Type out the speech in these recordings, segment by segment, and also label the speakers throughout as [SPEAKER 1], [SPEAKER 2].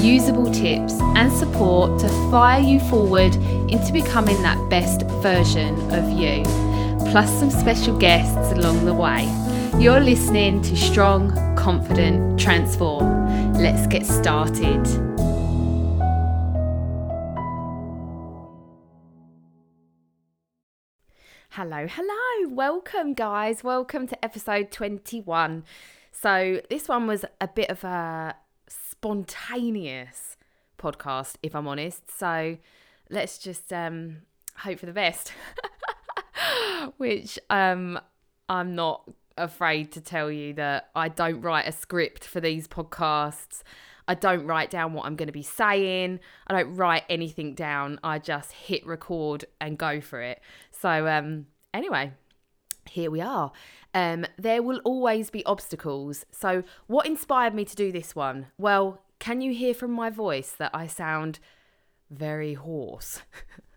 [SPEAKER 1] usable tips, and support to fire you forward into becoming that best version of you, plus some special guests along the way. You're listening to Strong, Confident, Transform. Let's get started. Hello, hello. Welcome, guys. Welcome to episode 21. So, this one was a bit of a spontaneous podcast, if I'm honest. So, let's just um, hope for the best, which um, I'm not afraid to tell you that I don't write a script for these podcasts. I don't write down what I'm going to be saying. I don't write anything down. I just hit record and go for it. So, um, anyway, here we are. Um, there will always be obstacles. So, what inspired me to do this one? Well, can you hear from my voice that I sound very hoarse?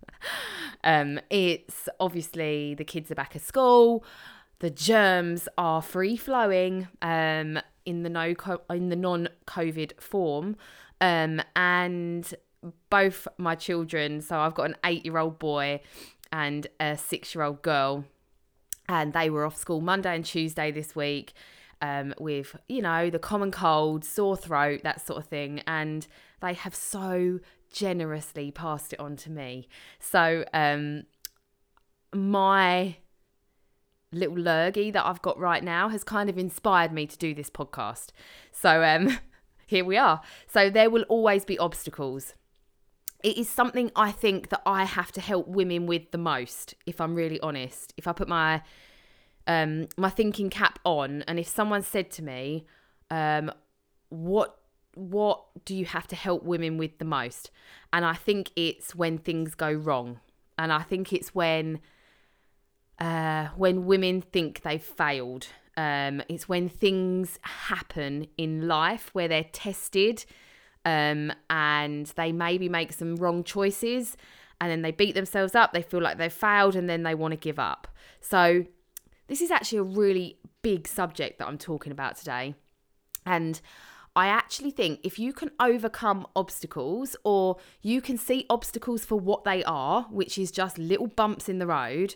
[SPEAKER 1] um, it's obviously the kids are back at school. The germs are free flowing um, in the no in the non COVID form, um, and both my children. So I've got an eight year old boy and a six year old girl, and they were off school Monday and Tuesday this week. Um, with you know the common cold, sore throat, that sort of thing, and they have so generously passed it on to me. So um, my little lurgy that I've got right now has kind of inspired me to do this podcast. So um, here we are. So there will always be obstacles. It is something I think that I have to help women with the most, if I'm really honest. If I put my um, my thinking cap on, and if someone said to me, um, "What what do you have to help women with the most?" and I think it's when things go wrong, and I think it's when uh, when women think they've failed. Um, it's when things happen in life where they're tested um, and they maybe make some wrong choices and then they beat themselves up. They feel like they've failed and then they want to give up. So, this is actually a really big subject that I'm talking about today. And I actually think if you can overcome obstacles or you can see obstacles for what they are, which is just little bumps in the road,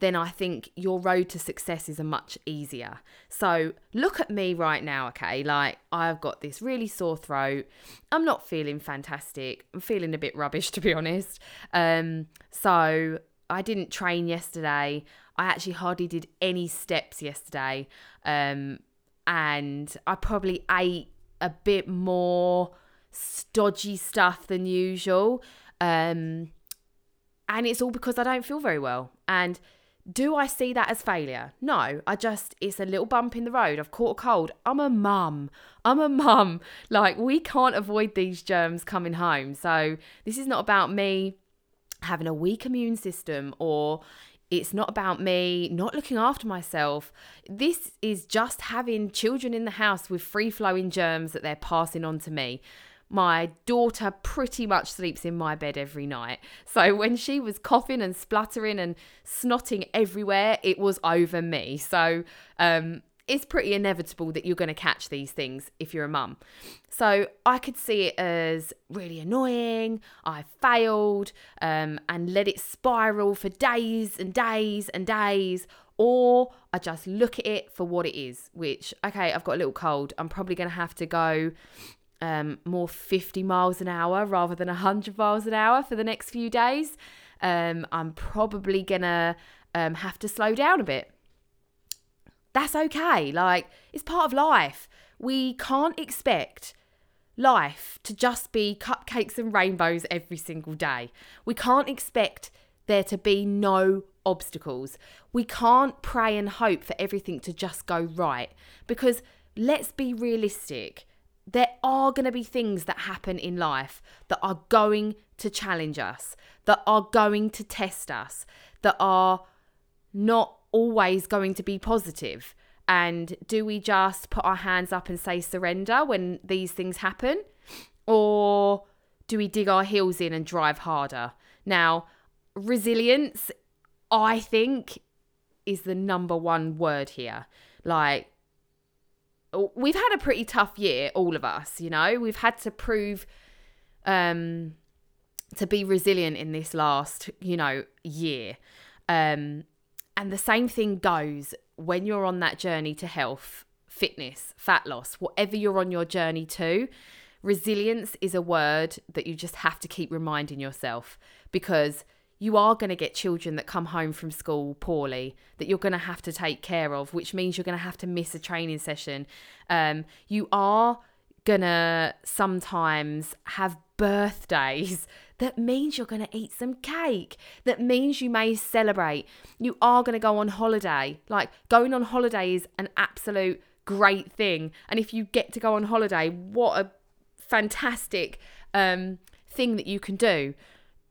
[SPEAKER 1] then I think your road to success is a much easier. So look at me right now, okay? Like I've got this really sore throat. I'm not feeling fantastic. I'm feeling a bit rubbish to be honest. Um, so I didn't train yesterday. I actually hardly did any steps yesterday. Um, and I probably ate a bit more stodgy stuff than usual. Um, and it's all because I don't feel very well. And do I see that as failure? No, I just, it's a little bump in the road. I've caught a cold. I'm a mum. I'm a mum. Like, we can't avoid these germs coming home. So, this is not about me having a weak immune system or it's not about me not looking after myself. This is just having children in the house with free flowing germs that they're passing on to me my daughter pretty much sleeps in my bed every night. So when she was coughing and spluttering and snotting everywhere, it was over me. So um, it's pretty inevitable that you're going to catch these things if you're a mum. So I could see it as really annoying. I failed um, and let it spiral for days and days and days. Or I just look at it for what it is, which, okay, I've got a little cold. I'm probably going to have to go um, more 50 miles an hour rather than 100 miles an hour for the next few days. Um, I'm probably gonna um, have to slow down a bit. That's okay. Like, it's part of life. We can't expect life to just be cupcakes and rainbows every single day. We can't expect there to be no obstacles. We can't pray and hope for everything to just go right because let's be realistic there are going to be things that happen in life that are going to challenge us, that are going to test us, that are not always going to be positive. And do we just put our hands up and say surrender when these things happen? Or do we dig our heels in and drive harder? Now, resilience, I think, is the number one word here. Like, we've had a pretty tough year, all of us, you know, we've had to prove um, to be resilient in this last, you know, year. Um, and the same thing goes when you're on that journey to health, fitness, fat loss, whatever you're on your journey to. Resilience is a word that you just have to keep reminding yourself because you are going to get children that come home from school poorly that you're going to have to take care of, which means you're going to have to miss a training session. Um, you are going to sometimes have birthdays. That means you're going to eat some cake. That means you may celebrate. You are going to go on holiday. Like going on holiday is an absolute great thing. And if you get to go on holiday what a fantastic um, thing that you can do.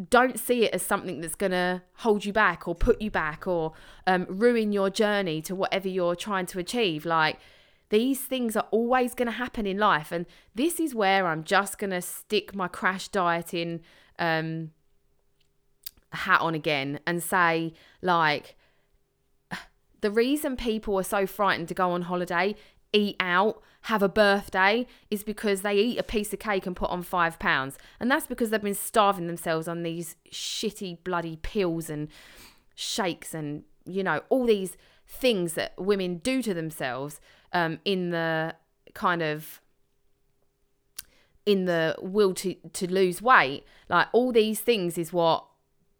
[SPEAKER 1] Don't see it as something that's going to hold you back or put you back or um, ruin your journey to whatever you're trying to achieve. Like, these things are always going to happen in life. And this is where I'm just going to stick my crash dieting um, hat on again and say, like, the reason people are so frightened to go on holiday, eat out, have a birthday is because they eat a piece of cake and put on five pounds. And that's because they've been starving themselves on these shitty bloody pills and shakes and, you know, all these things that women do to themselves um, in the kind of in the will to to lose weight like all these things is what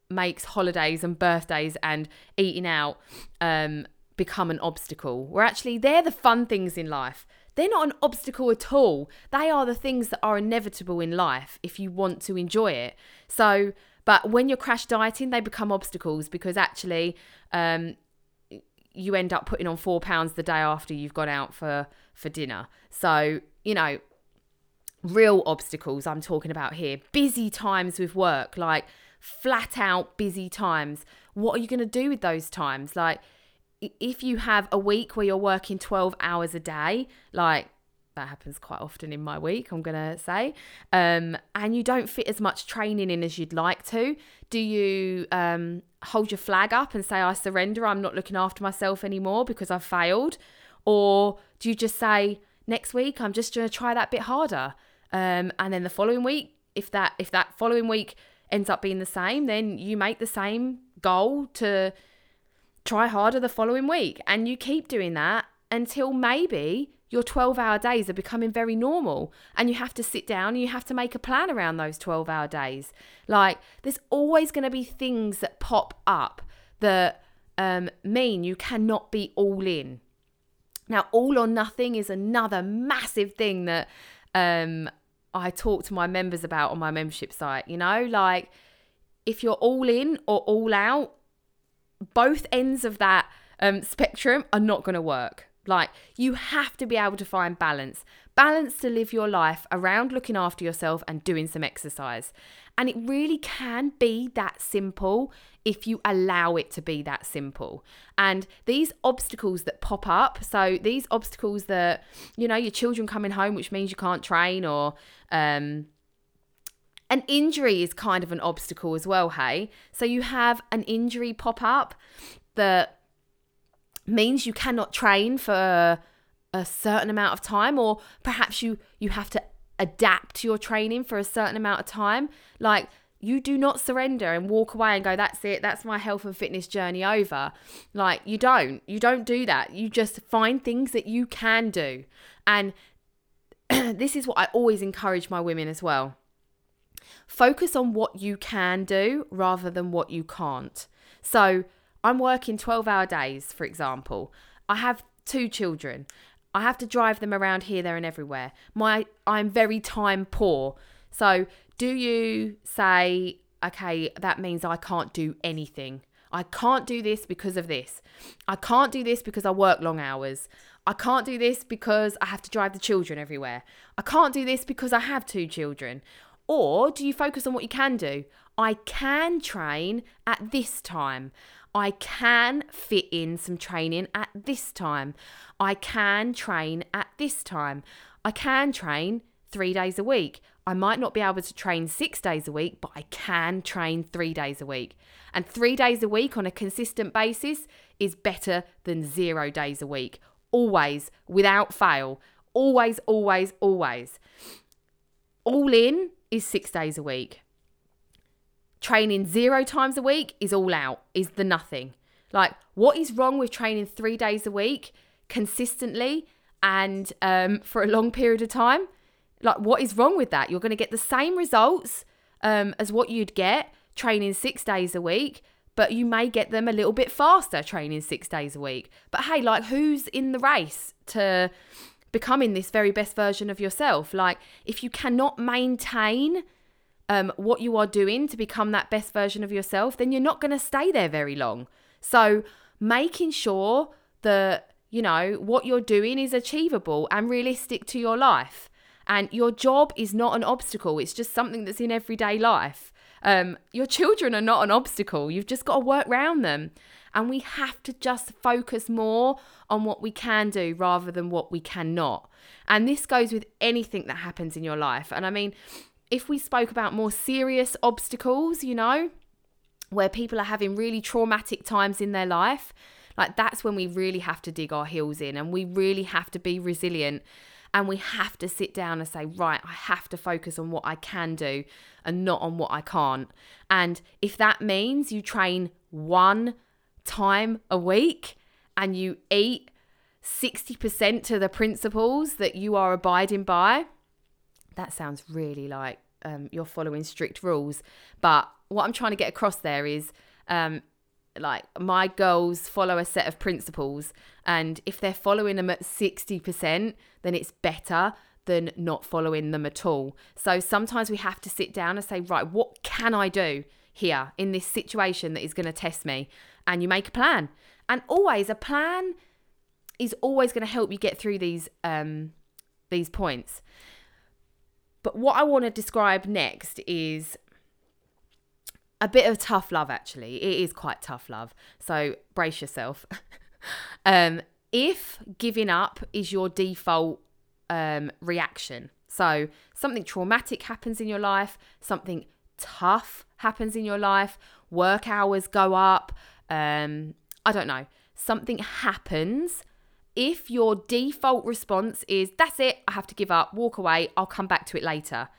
[SPEAKER 1] makes holidays and birthdays and eating out um become an obstacle where actually they're the fun things in life they're not an obstacle at all. They are the things that are inevitable in life if you want to enjoy it. So, but when you're crash dieting, they become obstacles because actually, um, you end up putting on four pounds the day after you've gone out for for dinner. So, you know, real obstacles I'm talking about here. Busy times with work, like flat out busy times. What are you going to do with those times? Like, if you have a week where you're working 12 hours a day, like that happens quite often in my week, I'm going to say, um, and you don't fit as much training in as you'd like to, do you um, hold your flag up and say, I surrender, I'm not looking after myself anymore because I've failed? Or do you just say, next week, I'm just going to try that bit harder? Um, and then the following week, if that if that following week ends up being the same, then you make the same goal to try harder the following week. And you keep doing that until maybe your 12 hour days are becoming very normal and you have to sit down and you have to make a plan around those 12 hour days. Like, there's always going to be things that pop up that um, mean you cannot be all in. Now, all or nothing is another massive thing that um, I talk to my members about on my membership site. You know, like if you're all in or all out, both ends of that um, spectrum are not going to work. Like, you have to be able to find balance. Balance to live your life around looking after yourself and doing some exercise. And it really can be that simple if you allow it to be that simple. And these obstacles that pop up, so these obstacles that, you know, your children coming home, which means you can't train, or um, an injury is kind of an obstacle as well, hey? So you have an injury pop up that means you cannot train for a certain amount of time or perhaps you you have to adapt your training for a certain amount of time. Like you do not surrender and walk away and go that's it that's my health and fitness journey over like you don't you don't do that you just find things that you can do and this is what i always encourage my women as well Focus on what you can do rather than what you can't. So, I'm working 12 hour days, for example. I have two children. I have to drive them around here, there, and everywhere. My I'm very time poor. So, do you say, okay, that means I can't do anything? I can't do this because of this. I can't do this because I work long hours. I can't do this because I have to drive the children everywhere. I can't do this because I have two children. Or do you focus on what you can do? I can train at this time. I can fit in some training at this time. I can train at this time. I can train three days a week. I might not be able to train six days a week, but I can train three days a week. And three days a week on a consistent basis is better than zero days a week. Always, without fail. Always, always, always. All in is six days a week. Training zero times a week is all out, is the nothing. Like, what is wrong with training three days a week consistently and um, for a long period of time? Like, what is wrong with that? You're going to get the same results um, as what you'd get training six days a week, but you may get them a little bit faster training six days a week. But hey, like, who's in the race to becoming this very best version of yourself? Like, if you cannot maintain um, what you are doing to become that best version of yourself, then you're not going to stay there very long. So, making sure that, you know, what you're doing is achievable and realistic to your life. And your job is not an obstacle, it's just something that's in everyday life. Um, your children are not an obstacle, you've just got to work around them. And we have to just focus more on what we can do rather than what we cannot. And this goes with anything that happens in your life. And I mean, if we spoke about more serious obstacles, you know, where people are having really traumatic times in their life, like that's when we really have to dig our heels in and we really have to be resilient and we have to sit down and say, right, I have to focus on what I can do and not on what I can't. And if that means you train one time a week and you eat 60% to the principles that you are abiding by, that sounds really like um, you're following strict rules. But what I'm trying to get across there is um, like my girls follow a set of principles, and if they're following them at 60%, then it's better than not following them at all. So sometimes we have to sit down and say, right, what can I do here in this situation that is going to test me? And you make a plan. And always a plan is always going to help you get through these um, these points. But what I want to describe next is a bit of tough love, actually. It is quite tough love. So brace yourself. um, if giving up is your default um, reaction, so something traumatic happens in your life, something tough happens in your life, work hours go up, um, I don't know, something happens if your default response is, that's it, I have to give up, walk away, I'll come back to it later.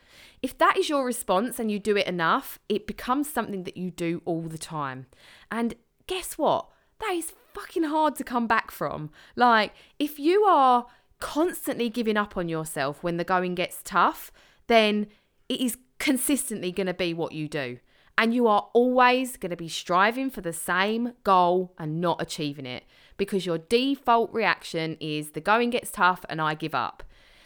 [SPEAKER 1] If that is your response and you do it enough, it becomes something that you do all the time. And guess what? That is fucking hard to come back from. Like, if you are constantly giving up on yourself when the going gets tough, then it is consistently going to be what you do. And you are always going to be striving for the same goal and not achieving it because your default reaction is the going gets tough and I give up.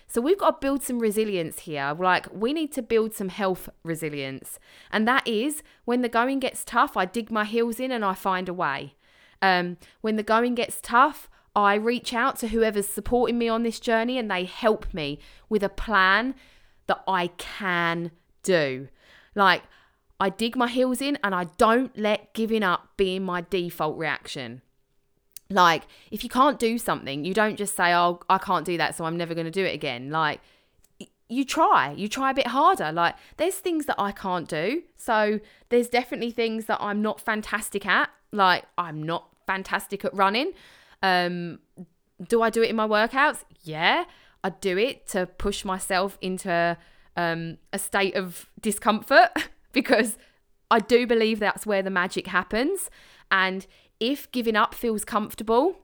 [SPEAKER 1] So we've got to build some resilience here. Like we need to build some health resilience. And that is when the going gets tough, I dig my heels in and I find a way. Um, when the going gets tough, I reach out to whoever's supporting me on this journey and they help me with a plan that I can do. Like I dig my heels in and I don't let giving up being my default reaction. Like, if you can't do something, you don't just say, Oh, I can't do that, so I'm never going to do it again. Like, you try, you try a bit harder. Like, there's things that I can't do. So, there's definitely things that I'm not fantastic at. Like, I'm not fantastic at running. Um, do I do it in my workouts? Yeah, I do it to push myself into um, a state of discomfort. because I do believe that's where the magic happens. And if giving up feels comfortable,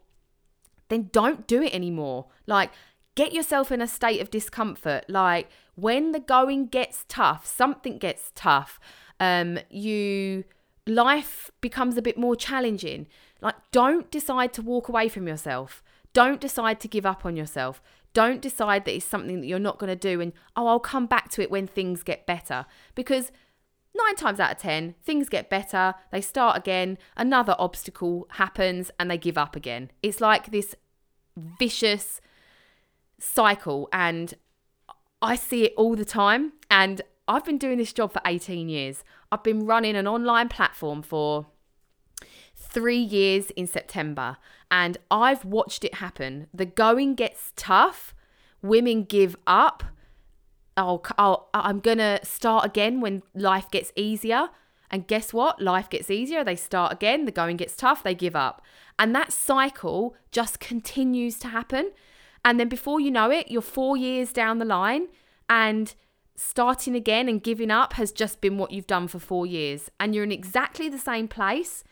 [SPEAKER 1] then don't do it anymore. Like, get yourself in a state of discomfort. Like, when the going gets tough, something gets tough, um, you life becomes a bit more challenging. Like, don't decide to walk away from yourself. Don't decide to give up on yourself. Don't decide that it's something that you're not going to do and, oh, I'll come back to it when things get better. Because nine times out of 10, things get better, they start again, another obstacle happens, and they give up again. It's like this vicious cycle, and I see it all the time. And I've been doing this job for 18 years. I've been running an online platform for three years in September, and I've watched it happen. The going gets tough, women give up I'll, I'll I'm gonna start again when life gets easier. And guess what? Life gets easier. They start again. The going gets tough. They give up. And that cycle just continues to happen. And then before you know it, you're four years down the line and starting again and giving up has just been what you've done for four years. And you're in exactly the same place,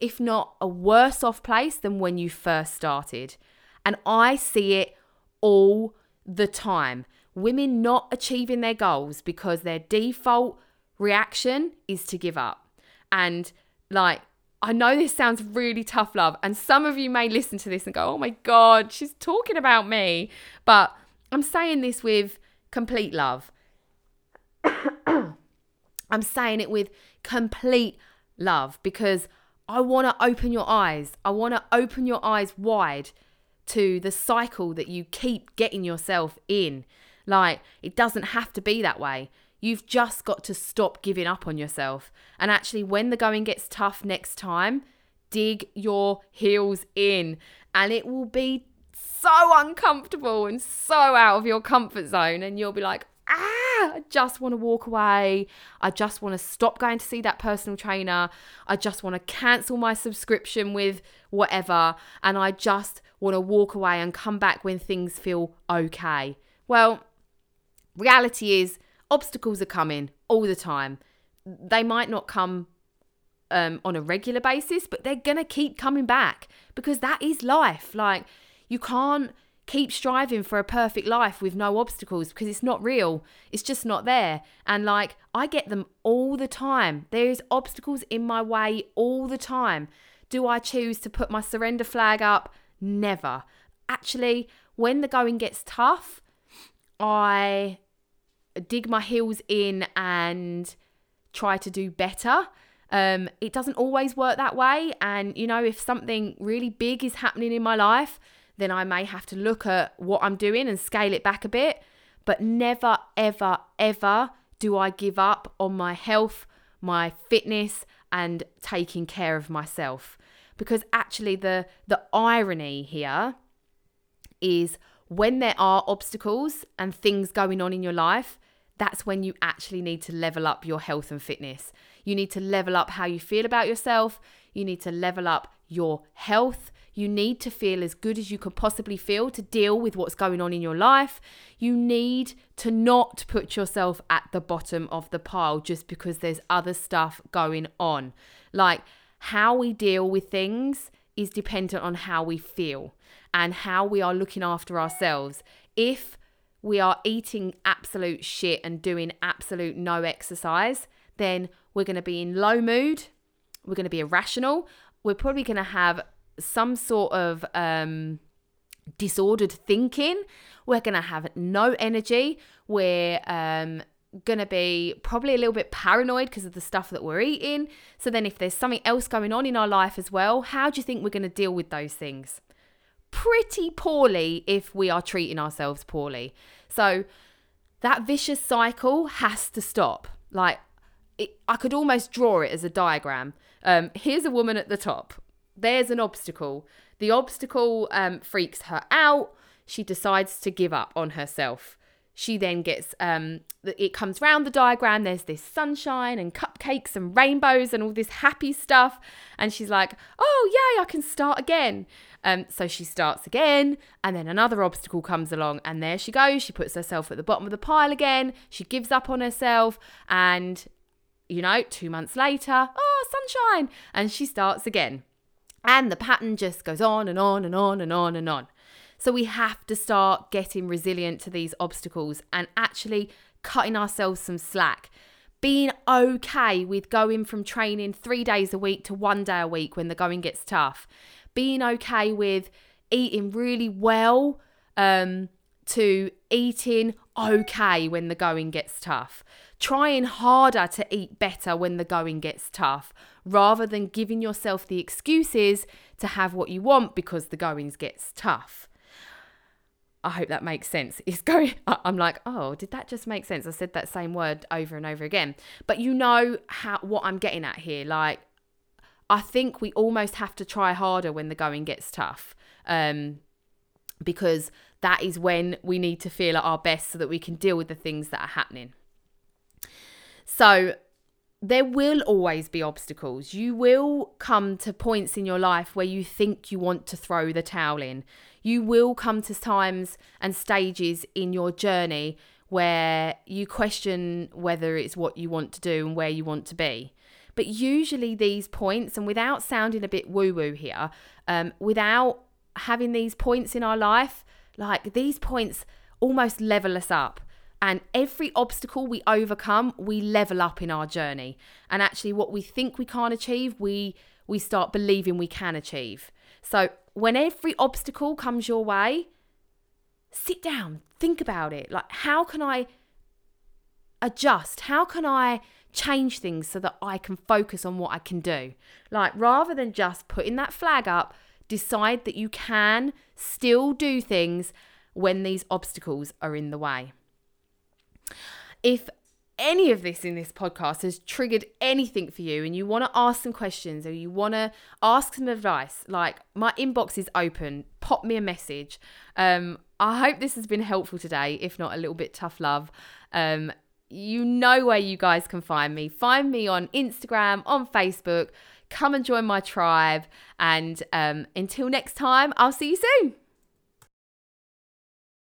[SPEAKER 1] if not a worse off place than when you first started. And I see it all the time women not achieving their goals because their default reaction is to give up. And like, I know this sounds really tough love, and some of you may listen to this and go, oh my God, she's talking about me. But I'm saying this with complete love. I'm saying it with complete love because I want to open your eyes. I want to open your eyes wide to the cycle that you keep getting yourself in. Like, it doesn't have to be that way. You've just got to stop giving up on yourself. And actually, when the going gets tough next time, dig your heels in. And it will be so uncomfortable and so out of your comfort zone. And you'll be like, ah, I just want to walk away. I just want to stop going to see that personal trainer. I just want to cancel my subscription with whatever. And I just want to walk away and come back when things feel okay. Well, reality is obstacles are coming all the time. They might not come um, on a regular basis, but they're going to keep coming back because that is life. Like, you can't keep striving for a perfect life with no obstacles because it's not real. It's just not there. And like, I get them all the time. There's obstacles in my way all the time. Do I choose to put my surrender flag up? Never. Actually, when the going gets tough, I dig my heels in and try to do better. Um, it doesn't always work that way. And, you know, if something really big is happening in my life, then I may have to look at what I'm doing and scale it back a bit. But never, ever, ever do I give up on my health, my fitness, and taking care of myself. Because actually, the, the irony here is when there are obstacles and things going on in your life, that's when you actually need to level up your health and fitness. You need to level up how you feel about yourself. You need to level up your health. You need to feel as good as you could possibly feel to deal with what's going on in your life. You need to not put yourself at the bottom of the pile just because there's other stuff going on. Like how we deal with things is dependent on how we feel and how we are looking after ourselves. If we are eating absolute shit and doing absolute no exercise, then we're going to be in low mood. We're going to be irrational. We're probably going to have some sort of um, disordered thinking. We're going to have no energy. We're um, going to be probably a little bit paranoid because of the stuff that we're eating. So, then if there's something else going on in our life as well, how do you think we're going to deal with those things? Pretty poorly if we are treating ourselves poorly. So that vicious cycle has to stop. Like, it, I could almost draw it as a diagram. Um, here's a woman at the top. There's an obstacle. The obstacle um, freaks her out. She decides to give up on herself. She then gets, um, it comes round the diagram. There's this sunshine and cupcakes and rainbows and all this happy stuff. And she's like, oh, yay, I can start again. Um, so she starts again, and then another obstacle comes along, and there she goes. She puts herself at the bottom of the pile again. She gives up on herself, and you know, two months later, oh, sunshine, and she starts again. And the pattern just goes on and on and on and on and on. So we have to start getting resilient to these obstacles and actually cutting ourselves some slack. Being okay with going from training three days a week to one day a week when the going gets tough being okay with eating really well um, to eating okay when the going gets tough, trying harder to eat better when the going gets tough rather than giving yourself the excuses to have what you want because the going gets tough. I hope that makes sense. It's going I'm like, "Oh, did that just make sense?" I said that same word over and over again. But you know how what I'm getting at here. Like I think we almost have to try harder when the going gets tough. Um because that is when we need to feel at our best so that we can deal with the things that are happening. So, there will always be obstacles. You will come to points in your life where you think you want to throw the towel in. You will come to times and stages in your journey where you question whether it's what you want to do and where you want to be. But usually, these points, and without sounding a bit woo woo here, um, without having these points in our life, like these points almost level us up. And every obstacle we overcome, we level up in our journey. And actually, what we think we can't achieve, we we start believing we can achieve. So when every obstacle comes your way, sit down, think about it. Like, how can I adjust? How can I change things so that I can focus on what I can do? Like, rather than just putting that flag up, decide that you can still do things when these obstacles are in the way. If any of this in this podcast has triggered anything for you and you want to ask some questions or you want to ask some advice, like my inbox is open, pop me a message. Um, I hope this has been helpful today, if not a little bit tough love. Um, you know where you guys can find me. Find me on Instagram, on Facebook. Come and join my tribe. And um, until next time, I'll see you soon.